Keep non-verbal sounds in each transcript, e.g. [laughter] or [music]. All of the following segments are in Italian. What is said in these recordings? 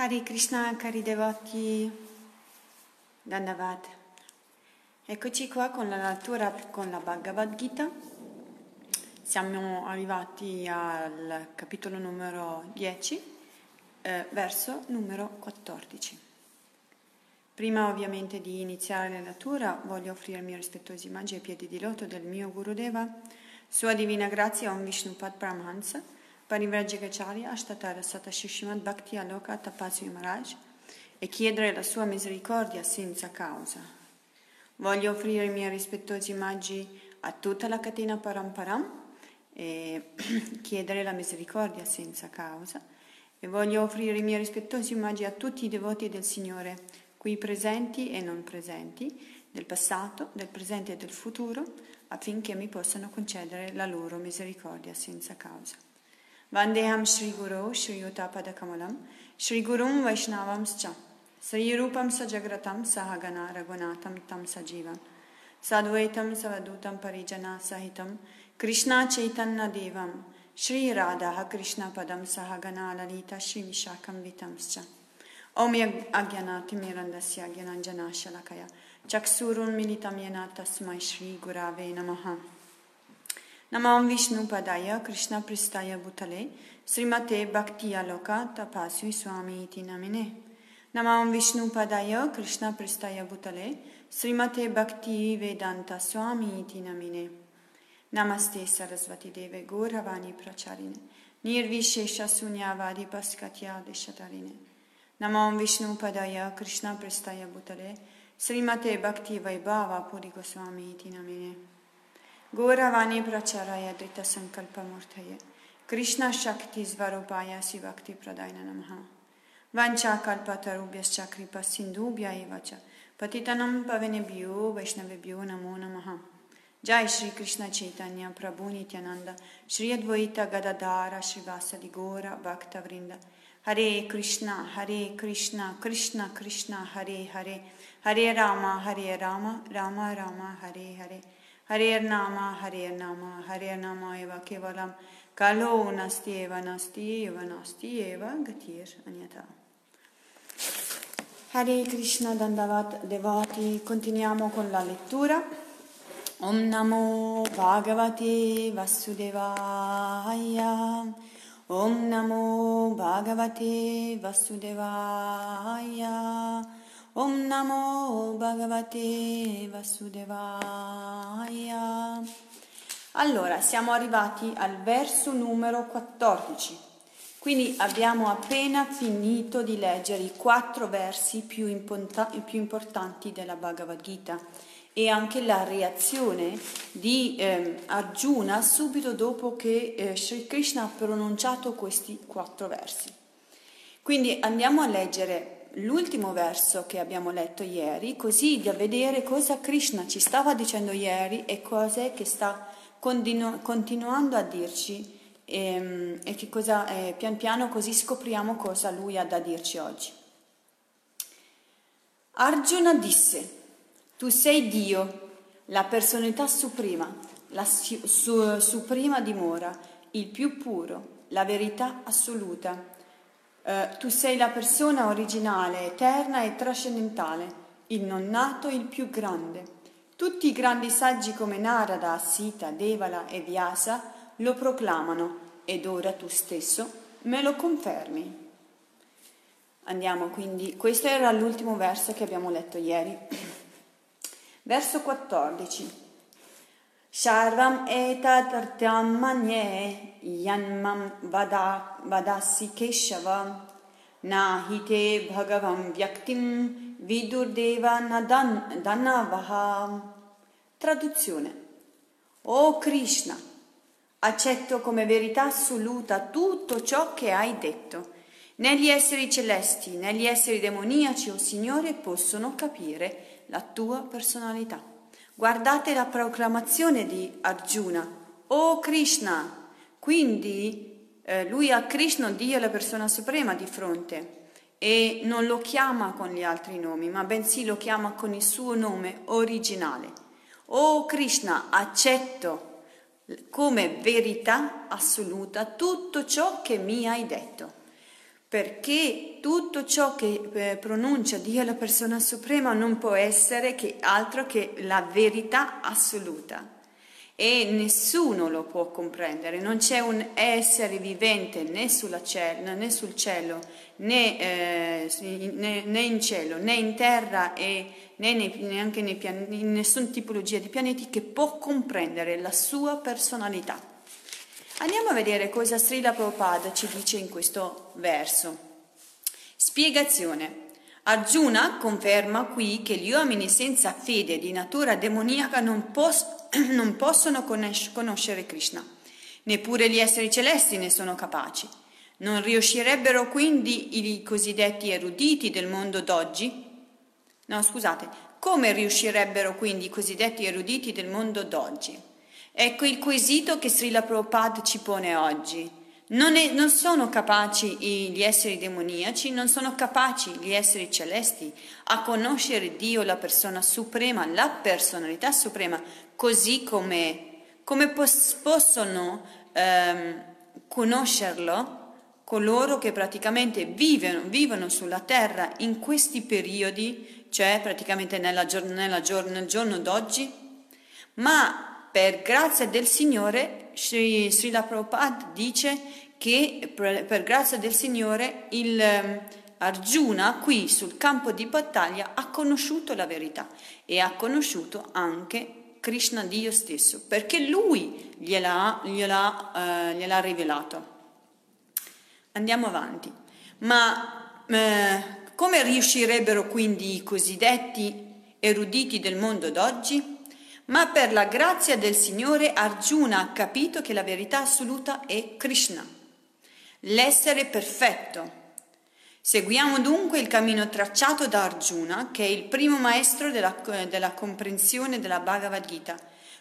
Hari Krishna, cari devoti, Dandavat. Eccoci qua con la lettura con la Bhagavad Gita. Siamo arrivati al capitolo numero 10, eh, verso numero 14. Prima ovviamente di iniziare la lettura voglio offrire i miei rispettosi omaggi ai piedi di loto del mio Gurudeva, Sua Divina Grazia Om Vishnupad Brahmansa, Parivrajagacharya Ashtatara Satashishimad Bhakti Aloka Tapasvi Maharaj e chiedere la sua misericordia senza causa. Voglio offrire i miei rispettosi omaggi a tutta la catena Paramparam e [clears throat] chiedere la misericordia senza causa e voglio offrire i miei rispettosi omaggi a tutti i devoti del Signore, qui presenti e non presenti, del passato, del presente e del futuro, affinché mi possano concedere la loro misericordia senza causa. वंदेहम श्री गुरु श्रीयुतापद कमलम श्री गुरु वैष्णवश्च श्रीरूपम सजग्रतम सहगना रघुनाथम तम सजीव सद्वैतम सवदूत परिजना सहित कृष्णा चैतन्य देव श्री राधा कृष्ण पदम सहगना ललित श्री विशाखंश्च ओम अज्ञाति मेरंद तस्म श्री गुरावे नमः नमो विष्णु पदाय कृष्ण पृष्ठाय भूतले श्रीमते भक्तियालोक तपस्वी स्वामी इति नमिने नमाम विष्णु पदाय कृष्ण पृष्ठाय भूतले श्रीमते भक्ति वेदांत स्वामी इति नमिने नमस्ते सरस्वती देवे गौरवाणी प्रचारिणे निर्विशेष शून्यवादी पस्कत्या दिशतरिणे नमाम विष्णु पदाय कृष्ण पृष्ठाय भूतले श्रीमते भक्ति वैभव पुरी गोस्वामी इति नमिने गौरवाणी प्रचाराय धृत संकल्प मूर्तये कृष्ण शक्ति स्वरूपाय शिवक्ति प्रदाय नम वंशाकल्पतरुभ्यश्च कृपा सिंधुभ्य एव च पतितनं पवनेभ्यो वैष्णवेभ्यो नमो नमः जय श्री कृष्ण चैतन्य प्रभु नित्यानंद श्री अद्वैत गदाधार श्रीवासदि गौर भक्तवृंद हरे कृष्णा हरे कृष्णा कृष्ण कृष्ण हरे हरे हरे राम हरे राम राम राम हरे Hare Hare Nama Hare Nama Hare Nama Eva Kevalam. Kalo Nasti Eva Nasti Eva Nasti Eva Gatir Anyata. Hare Krishna Dandavat Devati continuiamo con la lettura. Om Namo Bhagavate Vasudevaya. Om Namo Bhagavate Vasudevaya Om Namo Bhagavate Vasudevaya. Allora, siamo arrivati al verso numero 14. Quindi abbiamo appena finito di leggere i quattro versi più, imponta- più importanti della Bhagavad Gita e anche la reazione di eh, Arjuna subito dopo che eh, Sri Krishna ha pronunciato questi quattro versi. Quindi andiamo a leggere l'ultimo verso che abbiamo letto ieri, così da vedere cosa Krishna ci stava dicendo ieri e cos'è che sta continu- continuando a dirci e, e che cosa, eh, pian piano così scopriamo cosa lui ha da dirci oggi. Arjuna disse, tu sei Dio, la personalità suprema, la su- su- suprema dimora, il più puro, la verità assoluta Uh, tu sei la persona originale, eterna e trascendentale, il non nato, il più grande. Tutti i grandi saggi come Narada, Sita, Devala e Vyasa lo proclamano ed ora tu stesso me lo confermi. Andiamo quindi, questo era l'ultimo verso che abbiamo letto ieri. [clears throat] Verso 14. Sharvam etatartyam manye yanmam vada, vadasi keshava nahite bhagavam vyaktim vidurdeva nadan, danavaha. Traduzione. O Krishna, accetto come verità assoluta tutto ciò che hai detto. Né gli esseri celesti né gli esseri demoniaci, o oh Signore, possono capire la tua personalità. Guardate la proclamazione di Arjuna, O Krishna, quindi eh, lui ha Krishna, Dio, la persona suprema di fronte e non lo chiama con gli altri nomi, ma bensì lo chiama con il suo nome originale. O Krishna, accetto come verità assoluta tutto ciò che mi hai detto. Perché tutto ciò che eh, pronuncia Dio la persona suprema non può essere che altro che la verità assoluta e nessuno lo può comprendere, non c'è un essere vivente né, cielo, né sul cielo né, eh, né, né, in cielo né in terra e né nei, neanche nei pianeti, in nessuna tipologia di pianeti che può comprendere la sua personalità. Andiamo a vedere cosa Srila Prabhupada ci dice in questo verso. Spiegazione. Arjuna conferma qui che gli uomini senza fede di natura demoniaca non, pos- [clears throat] non possono conoscere Krishna, neppure gli esseri celesti ne sono capaci. Non riuscirebbero quindi i cosiddetti eruditi del mondo d'oggi? No, scusate, come riuscirebbero quindi i cosiddetti eruditi del mondo d'oggi? Ecco il quesito che Srila Prabhupada ci pone oggi. Non, è, non, sono capaci gli esseri demoniaci, non sono capaci gli esseri celesti a conoscere Dio, la persona suprema, la personalità suprema, così come, come pos, possono ehm, conoscerlo coloro che praticamente vivono, vivono, sulla terra in questi periodi, cioè praticamente nella, nella, nel giorno d'oggi, ma per grazia del Signore, Sri, Srila Prabhupada dice che per, grazia del Signore il ehm, Arjuna qui sul campo di battaglia ha conosciuto la verità e ha conosciuto anche Krishna Dio stesso, perché lui gliela, gliela, uh, gliel'ha rivelato. Andiamo avanti. Ma eh, come riuscirebbero quindi i cosiddetti eruditi del mondo d'oggi? Ma per la grazia del Signore Arjuna ha capito che la verità assoluta è Krishna, l'essere perfetto. Seguiamo dunque il cammino tracciato da Arjuna, che è il primo maestro della, della comprensione della Bhagavad Gita.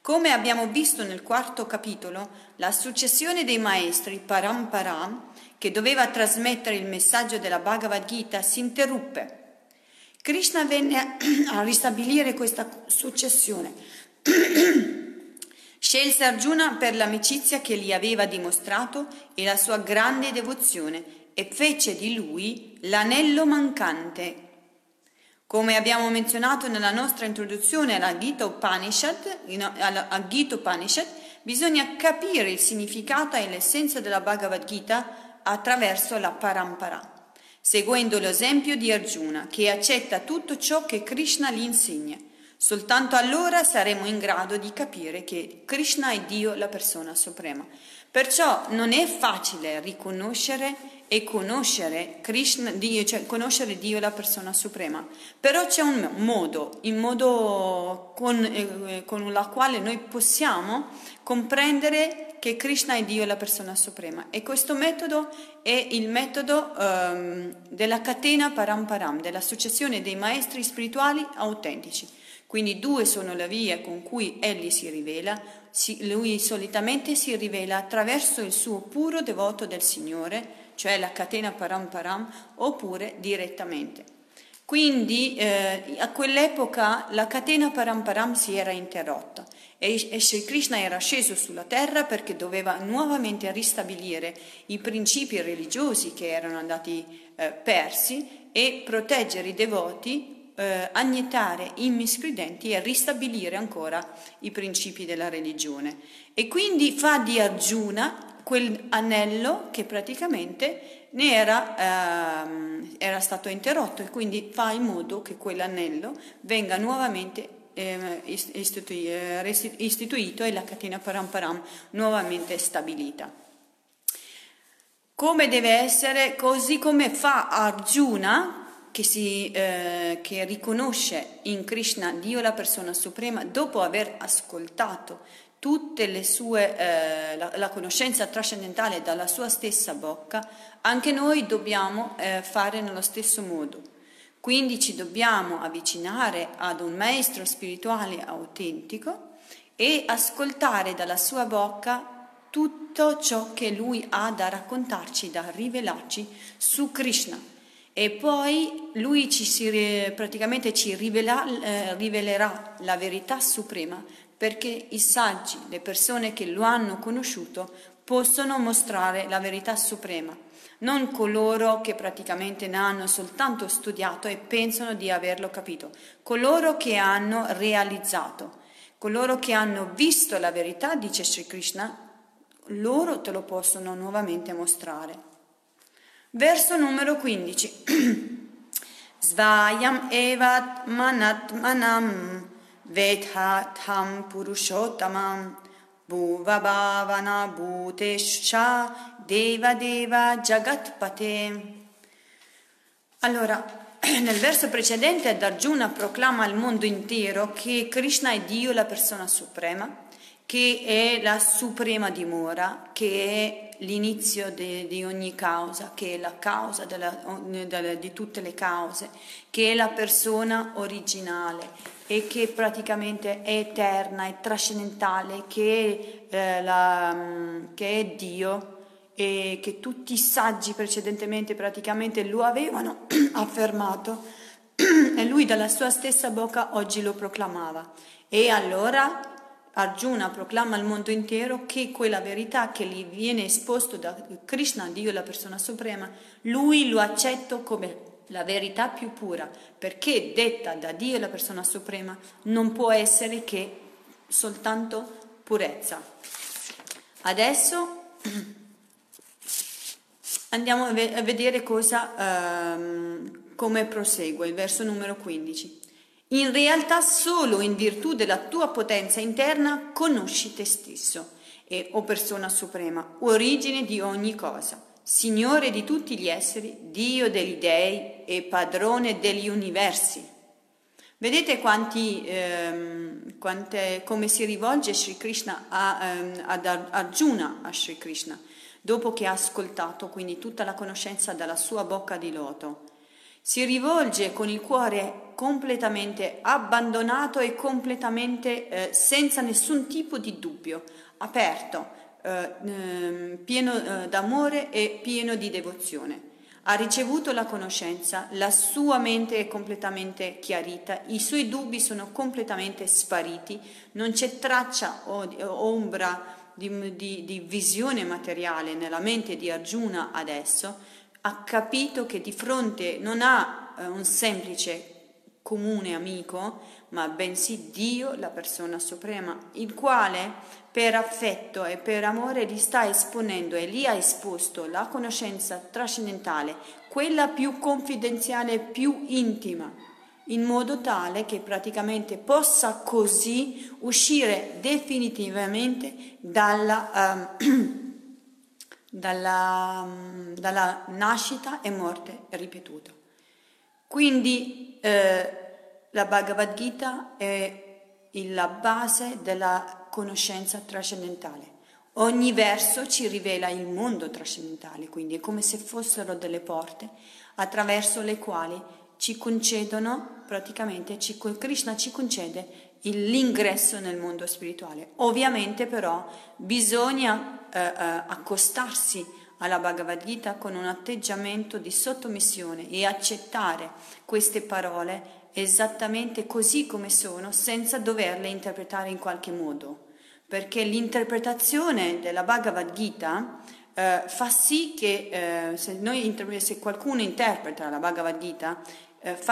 Come abbiamo visto nel quarto capitolo, la successione dei maestri Paramparam, che doveva trasmettere il messaggio della Bhagavad Gita, si interruppe. Krishna venne a [clears throat] ristabilire questa successione Scelse Arjuna per l'amicizia che gli aveva dimostrato e la sua grande devozione e fece di lui l'anello mancante. Come abbiamo menzionato nella nostra introduzione alla Gita Upanishad, alla Gita Upanishad bisogna capire il significato e l'essenza della Bhagavad Gita attraverso la Parampara, seguendo l'esempio di Arjuna, che accetta tutto ciò che Krishna gli insegna Soltanto allora saremo in grado di capire che Krishna è Dio, la persona suprema. Perciò non è facile riconoscere e conoscere Krishna, Dio, cioè conoscere Dio, la persona suprema. Però c'è un modo, il modo con, eh, con la quale noi possiamo comprendere che Krishna è Dio, la persona suprema. E questo metodo è il metodo um, della catena paramparam, della successione dei maestri spirituali autentici. Quindi due sono le vie con cui egli si rivela. lui solitamente si rivela attraverso il suo puro devoto del Signore, cioè la catena param param, oppure direttamente. Quindi eh, a quell'epoca la catena param param si era interrotta e, e Sri Krishna era sceso sulla terra perché doveva nuovamente ristabilire i principi religiosi che erano andati eh, persi e proteggere i devoti eh, annietare i miscredenti e ristabilire ancora i principi della religione. E quindi fa di Arjuna quell'anello che praticamente ne era, ehm, era stato interrotto e quindi fa in modo che quell'anello venga nuovamente eh, istituito e la catena Paramparam nuovamente stabilita. Come deve essere, così come fa Arjuna, che, si, eh, che riconosce in Krishna Dio la persona suprema dopo aver ascoltato tutte le sue, eh, la, la, conoscenza trascendentale dalla sua stessa bocca, anche noi dobbiamo eh, fare nello stesso modo. Quindi ci dobbiamo avvicinare ad un maestro spirituale autentico e ascoltare dalla sua bocca tutto ciò che lui ha da raccontarci, da rivelarci su Krishna e poi lui ci si, praticamente ci rivela, eh, rivelerà la verità suprema perché i saggi, le persone che lo hanno conosciuto, possono mostrare la verità suprema, non coloro che praticamente ne hanno soltanto studiato e pensano di averlo capito, coloro che hanno realizzato, coloro che hanno visto la verità, dice Sri Krishna, loro te lo possono nuovamente mostrare. Verso numero 15. [clears throat] Svayam evat manat manam vedhatham purushottamam bhuva bhavana bhutesha deva deva jagatpate. Allora, [clears throat] nel verso precedente Arjuna proclama al mondo intero che Krishna è Dio, la persona suprema, che è la suprema dimora, che è l'inizio di ogni causa, che è la causa della, della, di tutte le cause, che è la persona originale e che praticamente è eterna, è trascendentale, che è, eh, la, che è Dio e che tutti i saggi precedentemente praticamente lo avevano [clears throat] affermato [clears throat] e lui dalla sua stessa bocca oggi lo proclamava. E allora Arjuna proclama al mondo intero che quella verità che gli viene esposto da Krishna, Dio la persona suprema, lui lo accetta come la verità più pura, perché detta da Dio la persona suprema non può essere che soltanto purezza. Adesso [clears throat] andiamo a vedere cosa, um, come prosegue il verso numero 15. In realtà solo in virtù della tua potenza interna conosci te stesso e, o persona suprema, origine di ogni cosa, Signore di tutti gli esseri, Dio degli dei e padrone degli universi. Vedete quanti, ehm, quante, come si rivolge Sri Krishna a, ehm, ad Arjuna a Sri Krishna, dopo che ha ascoltato quindi tutta la conoscenza dalla sua bocca di loto. Si rivolge con il cuore completamente abbandonato e completamente eh, senza nessun tipo di dubbio, aperto, eh, ehm, pieno eh, d'amore e pieno di devozione. Ha ricevuto la conoscenza, la sua mente è completamente chiarita, i suoi dubbi sono completamente spariti, non c'è traccia o, o ombra di, di, di visione materiale nella mente di Arjuna adesso, ha capito che di fronte non ha eh, un semplice comune amico, ma bensì Dio, la persona suprema, il quale per affetto e per amore gli sta esponendo e gli ha esposto la conoscenza trascendentale, quella più confidenziale e più intima, in modo tale che praticamente possa così uscire definitivamente dalla... Um, [clears throat] dalla, dalla nascita e morte ripetuta. Quindi eh, la Bhagavad Gita è la base della conoscenza trascendentale. Ogni verso ci rivela il mondo trascendentale, quindi è come se fossero delle porte attraverso le quali ci concedono, praticamente ci, Krishna ci concede l'ingresso nel mondo spirituale. Ovviamente però bisogna eh, eh, accostarsi alla Bhagavad Gita con un atteggiamento di sottomissione e accettare queste parole esattamente così come sono senza doverle interpretare in qualche modo. Perché l'interpretazione della Bhagavad Gita eh, fa sì che eh, se, noi, se qualcuno interpreta la Bhagavad Gita eh, fa